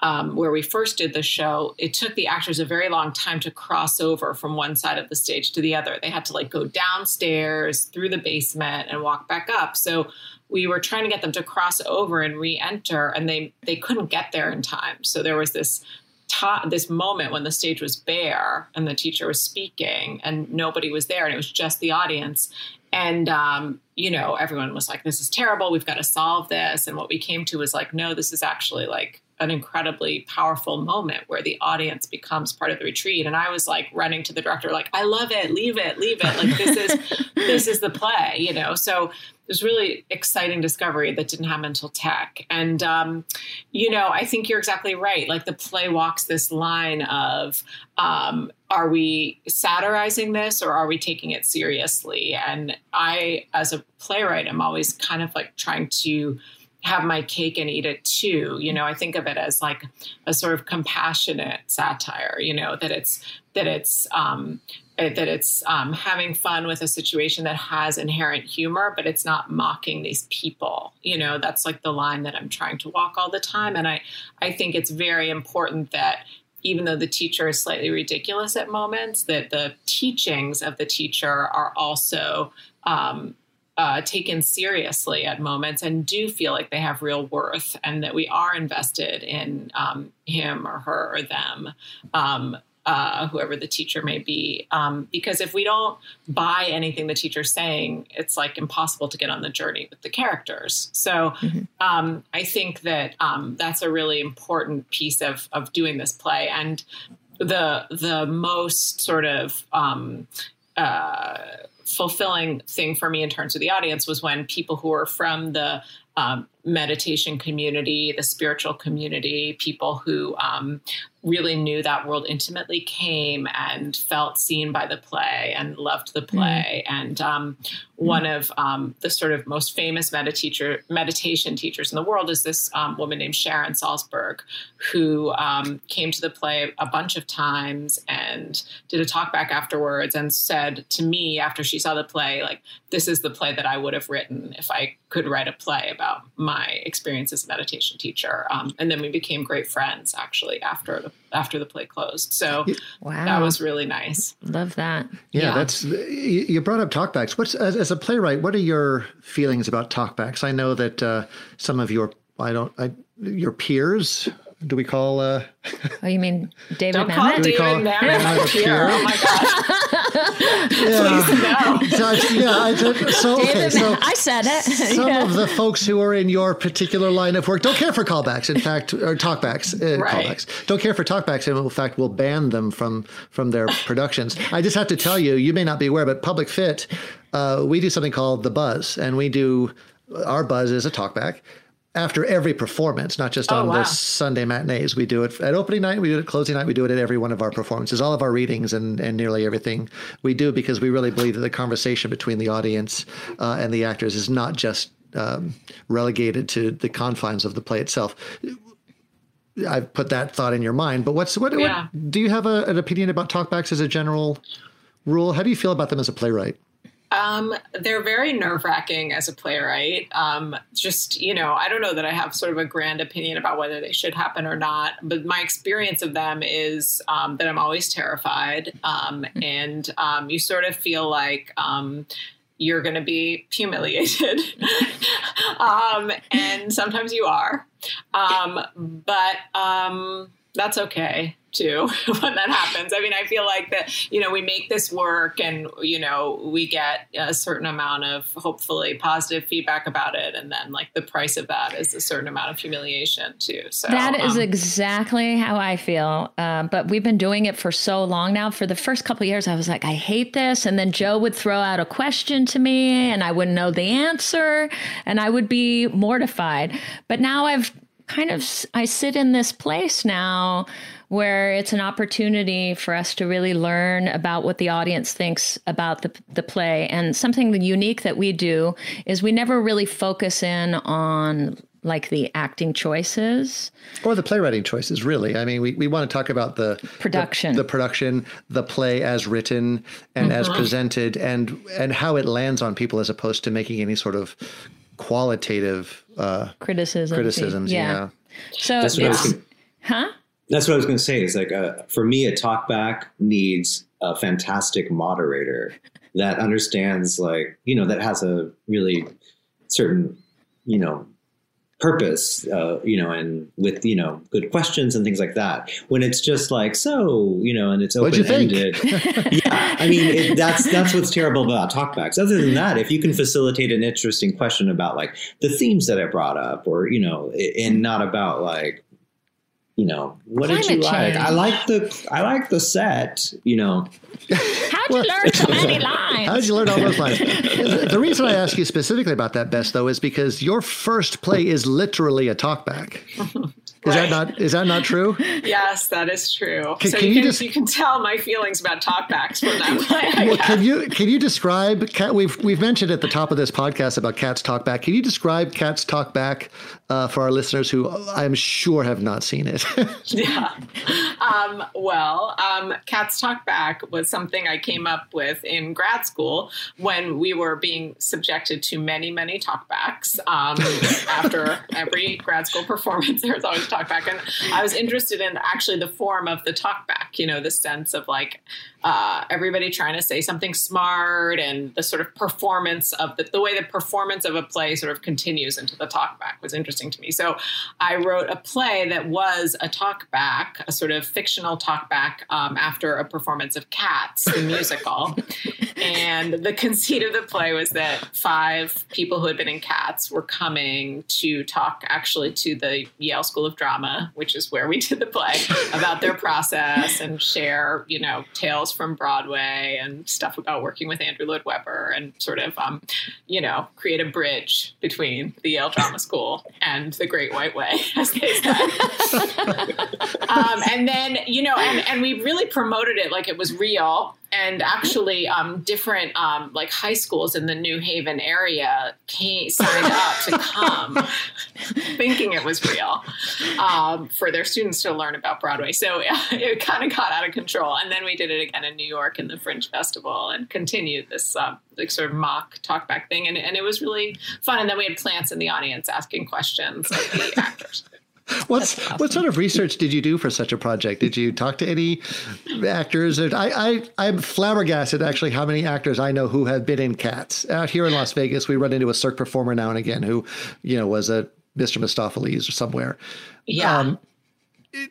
D: um, where we first did the show, it took the actors a very long time to cross over from one side of the stage to the other. They had to like go downstairs through the basement and walk back up. So we were trying to get them to cross over and re-enter, and they they couldn't get there in time. So there was this ta- this moment when the stage was bare and the teacher was speaking, and nobody was there, and it was just the audience. And um, you know, everyone was like, "This is terrible. We've got to solve this." And what we came to was like, "No, this is actually like." An incredibly powerful moment where the audience becomes part of the retreat. And I was like running to the director, like, I love it, leave it, leave it. Like this is this is the play, you know. So there's really exciting discovery that didn't happen until tech. And um, you know, I think you're exactly right. Like the play walks this line of um, are we satirizing this or are we taking it seriously? And I, as a playwright, I'm always kind of like trying to have my cake and eat it too. You know, I think of it as like a sort of compassionate satire. You know, that it's that it's um, that it's um, having fun with a situation that has inherent humor, but it's not mocking these people. You know, that's like the line that I'm trying to walk all the time. And I I think it's very important that even though the teacher is slightly ridiculous at moments, that the teachings of the teacher are also um, uh, taken seriously at moments and do feel like they have real worth and that we are invested in um, him or her or them. Um, uh, whoever the teacher may be. Um, because if we don't buy anything the teacher's saying, it's like impossible to get on the journey with the characters. So mm-hmm. um, I think that um, that's a really important piece of of doing this play. And the the most sort of um, uh, fulfilling thing for me in terms of the audience was when people who are from the um, meditation community, the spiritual community, people who um, really knew that world intimately came and felt seen by the play and loved the play. Mm. And um, mm. one of um, the sort of most famous meditation teachers in the world is this um, woman named Sharon Salzberg, who um, came to the play a bunch of times and did a talk back afterwards and said to me after she saw the play, like, this is the play that I would have written if I could write a play about my experience as a meditation teacher. Um, and then we became great friends actually after the after the play closed. So wow. that was really nice.
B: Love that.
A: Yeah, yeah. that's you brought up talkbacks. What's as, as, a playwright, what are your feelings about talkbacks? I know that uh, some of your I don't I, your peers do we call? Uh,
B: oh, you mean David
D: Don't call David Mamet here. Oh my gosh! yeah. Please no.
A: So, yeah, I did, so okay, so
B: I said it.
A: some yeah. of the folks who are in your particular line of work don't care for callbacks. In fact, or talkbacks, uh, right. callbacks don't care for talkbacks, and in fact, will ban them from from their productions. I just have to tell you, you may not be aware, but Public Fit, uh, we do something called the Buzz, and we do our Buzz is a talkback after every performance, not just oh, on wow. the Sunday matinees. We do it at opening night, we do it at closing night, we do it at every one of our performances, all of our readings and, and nearly everything we do because we really believe that the conversation between the audience uh, and the actors is not just um, relegated to the confines of the play itself. I've put that thought in your mind, but what's what, yeah. what do you have a, an opinion about talkbacks as a general rule? How do you feel about them as a playwright?
D: Um, they're very nerve wracking as a playwright. Um, just, you know, I don't know that I have sort of a grand opinion about whether they should happen or not, but my experience of them is um, that I'm always terrified. Um, and um, you sort of feel like, um, you're going to be humiliated. and sometimes you are. but that's okay too when that happens. I mean, I feel like that, you know, we make this work and, you know, we get a certain amount of hopefully positive feedback about it. And then, like, the price of that is a certain amount of humiliation too. So
B: that is um, exactly how I feel. Uh, but we've been doing it for so long now. For the first couple years, I was like, I hate this. And then Joe would throw out a question to me and I wouldn't know the answer and I would be mortified. But now I've kind of, I sit in this place now where it's an opportunity for us to really learn about what the audience thinks about the, the play. And something unique that we do is we never really focus in on like the acting choices
A: or the playwriting choices really i mean we, we want to talk about the
B: production
A: the, the production the play as written and mm-hmm. as presented and and how it lands on people as opposed to making any sort of qualitative uh
B: criticism
A: criticisms yeah, yeah.
B: so it's, huh
C: that's what I was going to say. Is like a, uh, for me, a talkback needs a fantastic moderator that understands, like you know, that has a really certain, you know, purpose, uh, you know, and with you know good questions and things like that. When it's just like so, you know, and it's open ended. yeah, I mean, it, that's that's what's terrible about talkbacks. Other than that, if you can facilitate an interesting question about like the themes that I brought up, or you know, and not about like you know, what did you
B: Climate
C: like? I like the I like the set. You know,
B: How'd you learn so many lines?
A: How did you learn all those lines? the the reason I ask you specifically about that, Bess, though, is because your first play is literally a talkback. Is that not is that not true?
D: Yes, that is true.
A: Can-
D: so
A: can
D: you, can,
A: just-
D: you can tell my feelings about talkbacks from that play.
A: Well, can you can you describe Cat? We've we've mentioned at the top of this podcast about Cats Talkback. Can you describe Cats Talkback uh, for our listeners who I'm sure have not seen it?
D: yeah. Um, well, um, Cats Talkback was something I came up with in grad school when we were being subjected to many, many talkbacks. Um, after every grad school performance, there was always talkback. And I was interested in actually the form of the talkback, you know, the sense of like uh, everybody trying to say something smart and the sort of performance of the, the way the performance of a play sort of continues into the talkback was interesting to me. So I wrote a play that was a talkback, a sort of fictional talkback um, after a performance of Cats, the musical. and the conceit of the play was that five people who had been in Cats were coming to talk actually to the Yale School of Drama, which is where we did the play, about their process and share, you know, tales from Broadway and stuff about working with Andrew Lloyd Webber and sort of, um, you know, create a bridge between the Yale Drama School and the Great White Way, as they say. um, and then, you know, and, and we really promoted it like it was real. And actually, um, different um, like high schools in the New Haven area came, signed up to come, thinking it was real, um, for their students to learn about Broadway. So it kind of got out of control. And then we did it again in New York in the Fringe Festival and continued this um, like sort of mock talkback thing. And, and it was really fun. And then we had plants in the audience asking questions of the actors.
A: What's what sort of research did you do for such a project? Did you talk to any actors? I, I I'm flabbergasted actually how many actors I know who have been in Cats. Out here in Las Vegas, we run into a Cirque performer now and again who, you know, was a Mr. Mistoffelees or somewhere.
D: Yeah.
A: Um,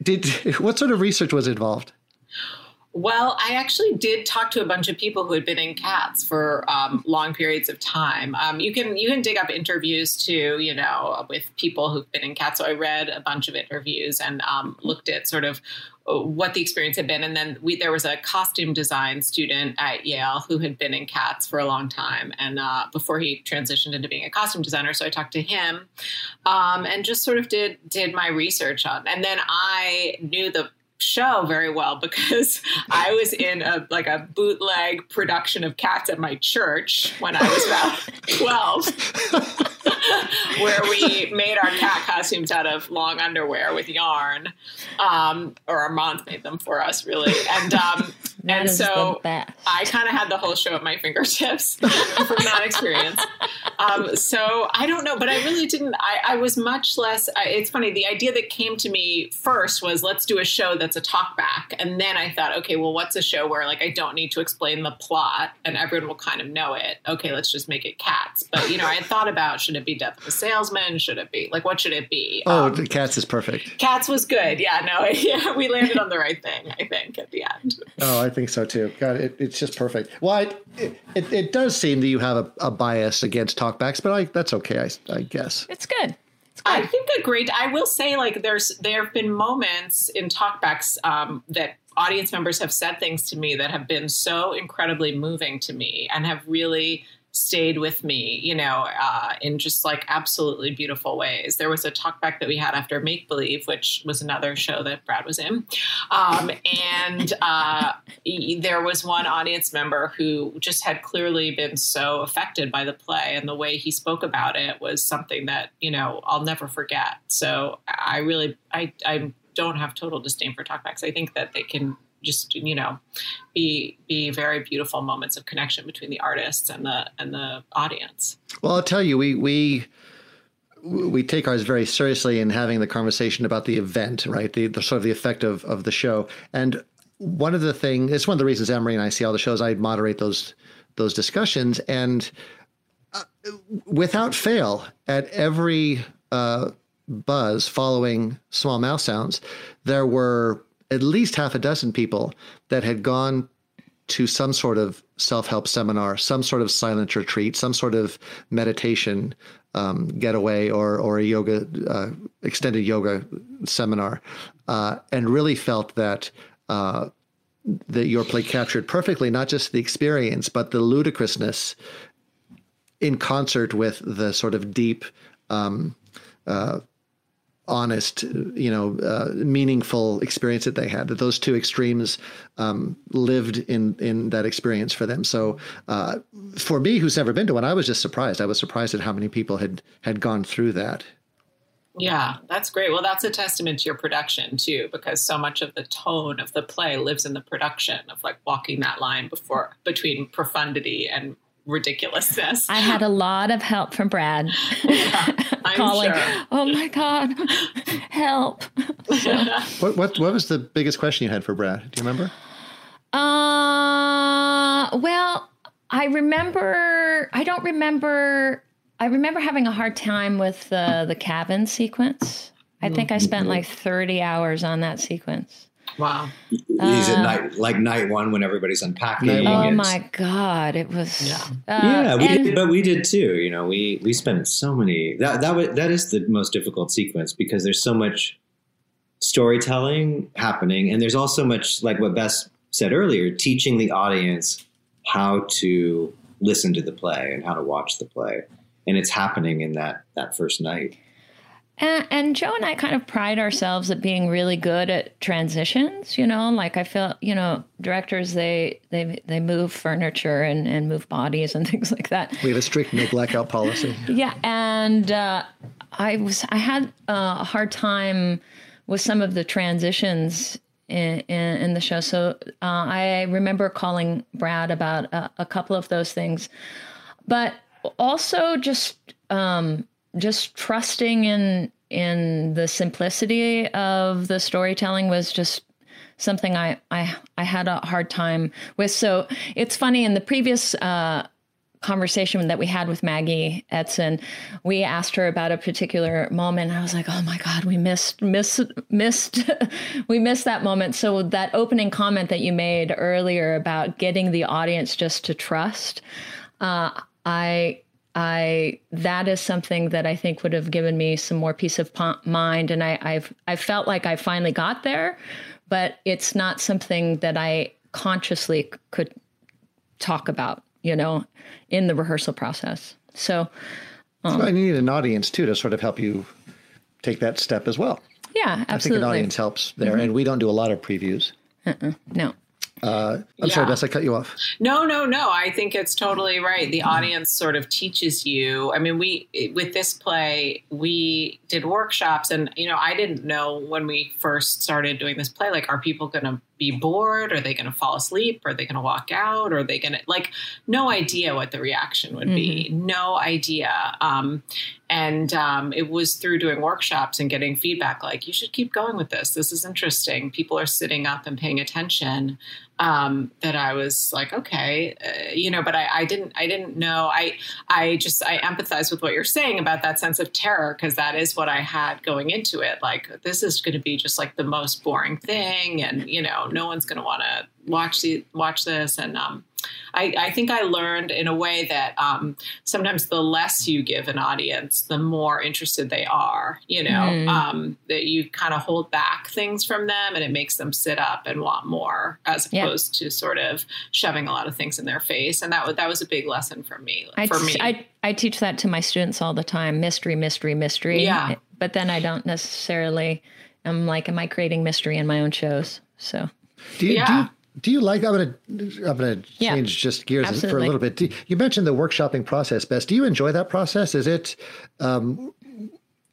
A: Did what sort of research was involved?
D: Well, I actually did talk to a bunch of people who had been in cats for um, long periods of time. Um, you can you can dig up interviews too, you know, with people who've been in cats. So I read a bunch of interviews and um, looked at sort of uh, what the experience had been. And then we, there was a costume design student at Yale who had been in cats for a long time, and uh, before he transitioned into being a costume designer. So I talked to him um, and just sort of did did my research on. And then I knew the show very well because I was in a like a bootleg production of Cats at my church when I was about 12 where we made our cat costumes out of long underwear with yarn um, or our moms made them for us really and um,
B: That
D: and so. I kind of had the whole show at my fingertips from that experience. Um, so I don't know, but I really didn't. I, I was much less. I, it's funny. The idea that came to me first was let's do a show that's a talkback, and then I thought, okay, well, what's a show where like I don't need to explain the plot and everyone will kind of know it? Okay, let's just make it cats. But you know, I had thought about should it be Death of a Salesman? Should it be like what should it be?
A: Oh,
D: Um,
A: the Cats is perfect.
D: Cats was good. Yeah, no, yeah, we landed on the right thing. I think at the end.
A: Oh, I think so too. God, it, it's just perfect. Well, I, it, it it does seem that you have a, a bias against talkbacks, but I that's okay. I, I guess.
B: It's good.
D: I think a great. I will say, like, there's there have been moments in talkbacks um, that audience members have said things to me that have been so incredibly moving to me and have really stayed with me, you know, uh, in just like absolutely beautiful ways. There was a talkback that we had after Make Believe, which was another show that Brad was in, um, and uh, there was one audience member who just had clearly been so affected by the play, and the way he spoke about it was something that you know I'll never forget. So I really, I, I don't have total disdain for talkbacks. I think that they can just you know be be very beautiful moments of connection between the artists and the and the audience.
A: Well, I'll tell you, we we we take ours very seriously in having the conversation about the event, right? The, the sort of the effect of of the show. And one of the things, it's one of the reasons Emery and I see all the shows. I moderate those those discussions, and uh, without fail, at every uh, buzz following Small Mouth Sounds, there were at least half a dozen people that had gone to some sort of self-help seminar, some sort of silent retreat, some sort of meditation um, getaway, or or a yoga uh, extended yoga seminar, uh, and really felt that. Uh, that your play captured perfectly not just the experience but the ludicrousness in concert with the sort of deep um, uh, honest, you know, uh, meaningful experience that they had. That those two extremes um, lived in in that experience for them. So uh, for me, who's never been to one, I was just surprised. I was surprised at how many people had had gone through that.
D: Yeah, that's great. Well, that's a testament to your production too, because so much of the tone of the play lives in the production of like walking that line before between profundity and ridiculousness.
B: I had a lot of help from Brad.
D: Yeah,
B: calling,
D: sure.
B: "Oh my God, help!"
A: What what what was the biggest question you had for Brad? Do you remember?
B: Uh, well, I remember. I don't remember. I remember having a hard time with the the cabin sequence. I think I spent like thirty hours on that sequence.
D: Wow.
C: Is at night like night one when everybody's unpacking?
A: Night
B: Oh
A: one.
C: It's-
B: my God, it was.
D: Yeah.
B: Uh,
C: yeah, we
B: and-
C: did, but we did too. You know, we we spent so many. That that was, that is the most difficult sequence because there's so much storytelling happening, and there's also much like what Bess said earlier, teaching the audience how to listen to the play and how to watch the play, and it's happening in that that first night.
B: And, and Joe and I kind of pride ourselves at being really good at transitions. You know, like I feel, you know, directors they they they move furniture and and move bodies and things like that.
A: We have a strict no blackout policy.
B: Yeah, and uh, I was I had uh, a hard time with some of the transitions in, in, in the show. So uh, I remember calling Brad about a, a couple of those things, but also just um, just trusting in in the simplicity of the storytelling was just something I, I I had a hard time with. So it's funny in the previous uh, conversation that we had with Maggie Edson, we asked her about a particular moment. I was like, oh my God, we missed, missed, missed, we missed that moment. So that opening comment that you made earlier about getting the audience just to trust, uh, I, I, that is something that I think would have given me some more peace of mind. And I, I've, I felt like I finally got there, but it's not something that I consciously could talk about, you know, in the rehearsal process. So, um,
A: and you need an audience too to sort of help you take that step as well.
B: yeah, absolutely.
A: I think an audience helps there, mm-hmm. and we don't do a lot of previews.
B: Uh-uh, no.
A: Uh, I'm sorry, Bess, I cut you off.
D: No, no, no. I think it's totally right. The audience sort of teaches you. I mean, we with this play, we did workshops, and you know, I didn't know when we first started doing this play. Like, are people going to be bored? Are they going to fall asleep? Are they going to walk out? Are they going to like? No idea what the reaction would be. No idea. Um, and um, it was through doing workshops and getting feedback like you should keep going with this. This is interesting. People are sitting up and paying attention. Um, that i was like okay. Uh, you know but I, I didn't i didn't know. I i just i empathize with what you're saying about that sense of terror because that is what i had going into it. Like this is going to be just like the most boring thing and you know no one's going to want to watch the watch this. And um I, I think I learned in a way that um, sometimes the less you give an audience, the more interested they are. You know,
B: Mm.
D: um, that you kind of hold back things from them, and it makes them sit up and want more, as
B: Yeah.
D: opposed to sort of shoving a lot of things in their face. And that was that was a big lesson for me.
B: I,
D: for me,
B: I, I teach that to my students all the time mystery, mystery, mystery.
D: Yeah.
B: But then I don't necessarily, I'm like, am I creating mystery in my own shows? So,
A: Do you, do
D: Yeah.
A: you do you like? I'm gonna I'm gonna
B: Yeah,
A: change just gears for a little bit. Do, you mentioned the workshopping process, Bess. Do you enjoy that process? Is it? Um,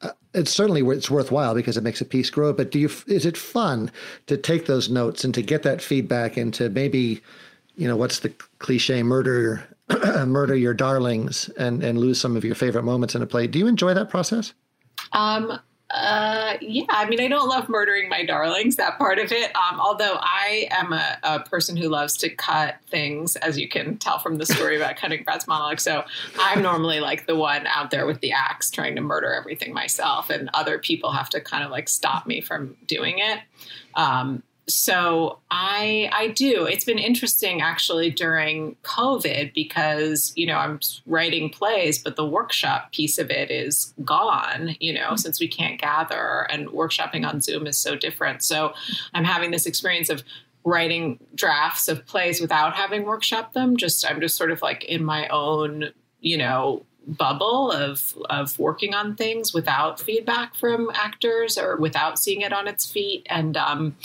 A: uh, it's certainly it's worthwhile because it makes a piece grow. But do you? Is it fun to take those notes and to get that feedback and to maybe, you know, what's the cliche murder murder your darlings and and lose some of your favorite moments in a play? Do you enjoy that process?
D: Um, uh, yeah, I mean, I don't love murdering my darlings, that part of it. Um, although I am a, a person who loves to cut things, as you can tell from the story about cutting Brad's monologue. So I'm normally like the one out there with the axe trying to murder everything myself, and other people have to kind of like stop me from doing it. Um, so I I do. It's been interesting actually during COVID because you know I'm writing plays, but the workshop piece of it is gone. You know, mm-hmm. since we can't gather and workshopping on Zoom is so different. So I'm having this experience of writing drafts of plays without having workshopped them. Just I'm just sort of like in my own you know bubble of of working on things without feedback from actors or without seeing it on its feet and um,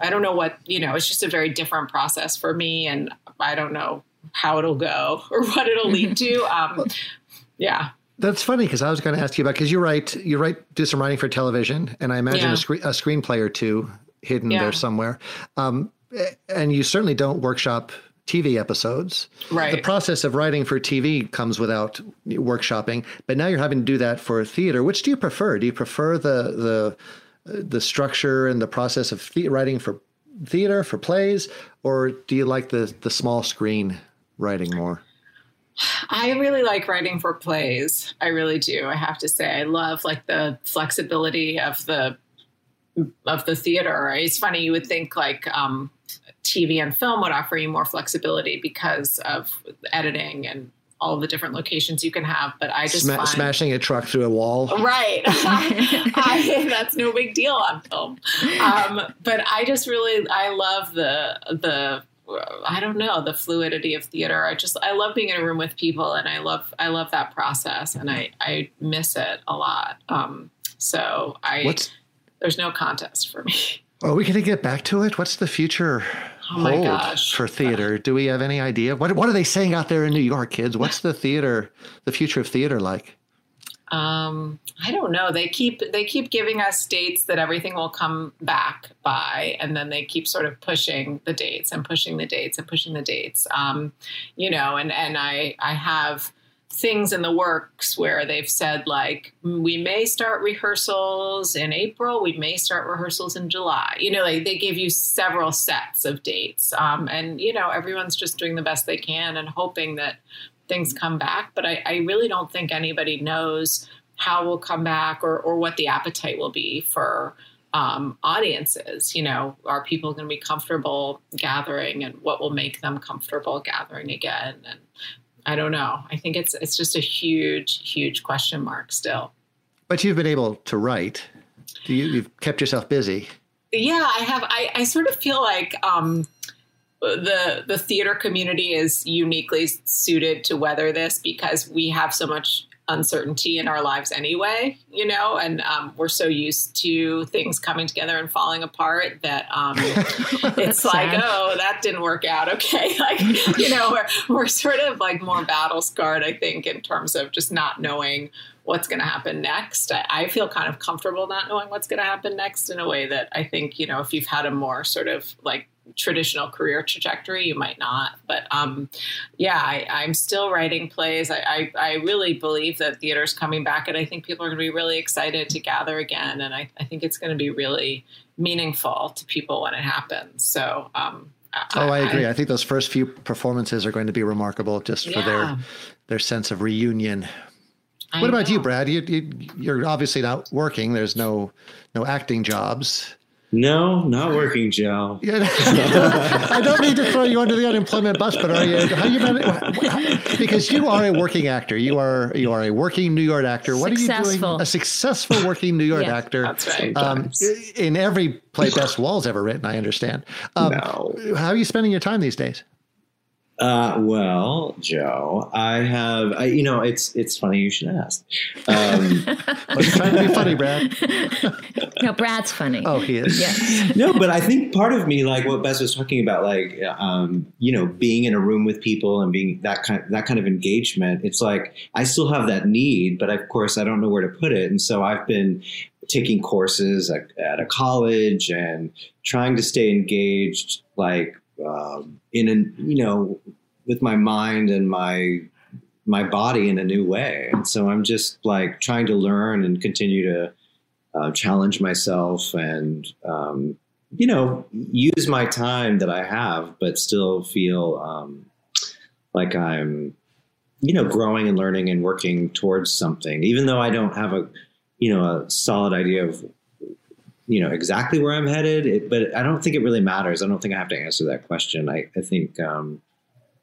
D: i don't know what you know it's just a very different process for me and i don't know how it'll go or what it'll lead to um, yeah
A: that's funny because I was going to ask you about because you write you write do some writing for television and I imagine yeah. a, screen, a screenplay or two hidden yeah. there somewhere, um, and you certainly don't workshop TV episodes.
D: Right.
A: The process of writing for TV comes without workshopping, but now you're having to do that for theater. Which do you prefer? Do you prefer the the the structure and the process of the- writing for theater for plays, or do you like the the small screen writing more?
D: I really like writing for plays. I really do. I have to say, I love like the flexibility of the of the theater. It's funny you would think like um, TV and film would offer you more flexibility because of editing and all the different locations you can have. But I just Sma- find,
A: smashing a truck through a wall,
D: right? I, I, that's no big deal on film. Um, but I just really I love the the I don't know the fluidity of theater. I just I love being in a room with people, and I love I love that process, and I I miss it a lot. Um, so I What's, there's no contest for me.
A: Are we going to get back to it? What's the future oh hold gosh. for theater? Do we have any idea? What What are they saying out there in New York, kids? What's the theater, the future of theater like?
D: Um, I don't know. They keep they keep giving us dates that everything will come back by, and then they keep sort of pushing the dates and pushing the dates and pushing the dates. Um, you know, and and I I have things in the works where they've said like we may start rehearsals in April, we may start rehearsals in July. You know, like they give you several sets of dates, um, and you know everyone's just doing the best they can and hoping that things come back. But I, I really don't think anybody knows how we'll come back or or what the appetite will be for. Um, audiences, you know, are people going to be comfortable gathering, and what will make them comfortable gathering again? And I don't know. I think it's it's just a huge, huge question mark still.
A: But you've been able to write. You, have kept yourself busy.
D: Yeah, I have. I, I sort of feel like um, the the theater community is uniquely suited to weather this because we have so much uncertainty in our lives anyway, you know, and um, we're so used to things coming together and falling apart that um, it's like, oh, that didn't work out. Okay. Like, you know, we're, we're sort of like more battle scarred, I think, in terms of just not knowing what's going to happen next. I, I, feel kind of comfortable not knowing what's going to happen next in a way that I think, you know, if you've had a more sort of like traditional career trajectory, you might not. But um, yeah, I, am still writing plays. I, I, I, really believe that theater's coming back, and I think people are going to be really excited to gather again. And I, I think it's going to be really meaningful to people when it happens. So. Um,
A: oh, I, agree. I, think those first few performances are going to be remarkable, just for yeah. their their sense of reunion. what about know. you, Brad? You, you you're obviously not working. There's no no acting jobs.
C: No, not working, Joe. Yeah,
A: I don't need to throw you under the unemployment bus, but are you? How you because you are a working actor. You are you are a working New York actor. What successful. are you doing? A successful working New York actor.
D: That's right. Um,
A: in every play Bess Wohl's ever written, I understand. Um, no. How are you spending your time these days?
C: Uh, well, Joe, I have, I, you know, it's it's funny you should ask. Um,
A: I was trying to be funny, Brad.
B: no, Brad's funny.
A: Oh, he is.
B: Yes.
C: no, but I think part of me, like what Bess was talking about, like, um, you know, being in a room with people and being that kind, that kind of engagement. It's like I still have that need, but of course, I don't know where to put it, and so I've been taking courses at, at a college and trying to stay engaged, like um, in a you know with my mind and my my body in a new way. And so i'm just like trying to learn and continue to uh, challenge myself and um, you know use my time that i have but still feel um, like i'm you know growing and learning and working towards something. Even though i don't have a you know a solid idea of you know exactly where I'm headed, it, but I don't think it really matters. I don't think I have to answer that question. I, I think um,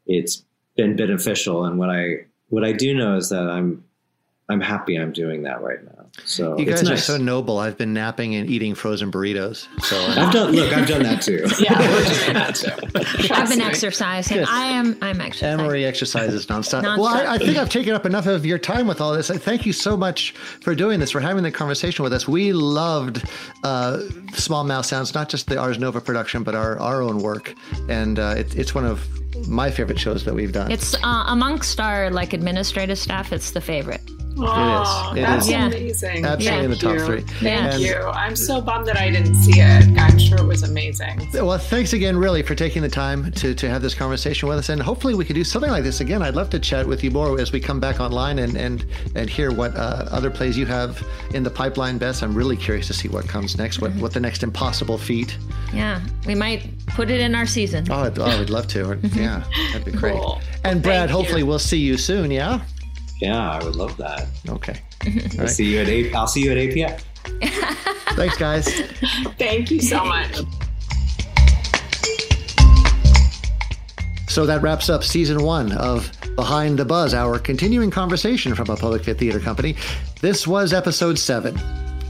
C: it's been beneficial, and what I what I do know is that I'm I'm happy I'm doing that right now. So
A: You
C: it's
A: guys are
C: nice.
A: so noble. I've been napping and eating frozen burritos. So
C: I've done look, I've done that too.
D: Yeah, that too.
B: I've been exercising.
A: Yes.
B: I am. I'm exercising.
A: Anne-Marie exercises nonstop.
B: Nonstop.
A: Well, I, I think I've taken up enough of your time with all this. I Thank you so much for doing this, for having the conversation with us. We loved uh, Small Mouth Sounds, not just the Ars Nova production, but our, our own work. And uh, it, it's one of my favorite shows that we've done.
B: It's uh, amongst our like administrative staff. It's the favorite.
D: Oh,
A: It
D: that's
A: is.
D: Amazing.
A: Absolutely in the
D: Thank
A: top
D: you.
A: three.
D: Thank
A: And-
D: you. I'm so bummed that I didn't see it. I'm sure it was amazing.
A: Well, thanks again, really, for taking the time to, to have this conversation with us. And hopefully, we could do something like this again. I'd love to chat with you more as we come back online and and, and hear what uh, other plays you have in the pipeline, Bess. I'm really curious to see what comes next, what, what the next impossible feat.
B: Yeah, we might put it in our season.
A: Oh, I'd, oh, I'd love to. Yeah, that'd be great.
D: Cool.
A: And Brad,
D: Thank
A: hopefully,
D: you.
A: we'll see you soon. Yeah.
C: Yeah, I would love that.
A: Okay.
C: I'll see you at eight. I'll see you at APF.
A: Thanks, guys.
D: Thank you so much.
A: So that wraps up season one of Behind the Buzz, our continuing conversation from a Public Fit Theater Company. This was episode seven.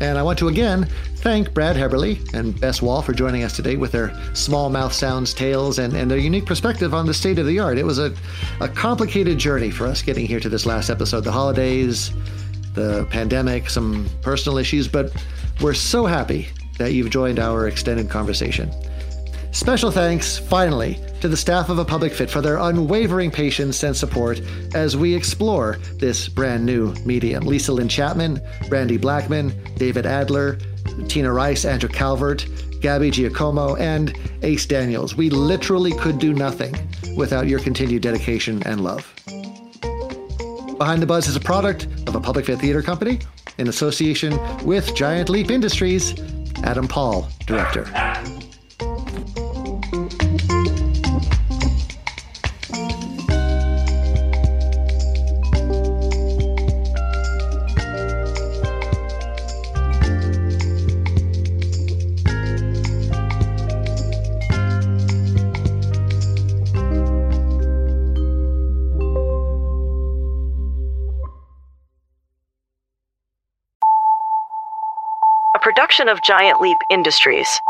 A: And I want to again thank Brad Heberlee and Bess Wohl for joining us today with their small mouth sounds, tales, and, and their unique perspective on the state of the art. It was a, a complicated journey for us getting here to this last episode. The holidays, the pandemic, some personal issues, but we're so happy that you've joined our extended conversation. Special thanks, finally, to the staff of A Public Fit for their unwavering patience and support as we explore this brand new medium. Lisa Lynn Chapman, Brandy Blackman, David Adler, Tina Rice, Andrew Calvert, Gabby Giacomo, and Ace Daniels. We literally could do nothing without your continued dedication and love. Behind the Buzz is a product of a Public Theater Company in association with Giant Leap Industries. Adam Paul, Director.
E: Production of Giant Leap Industries.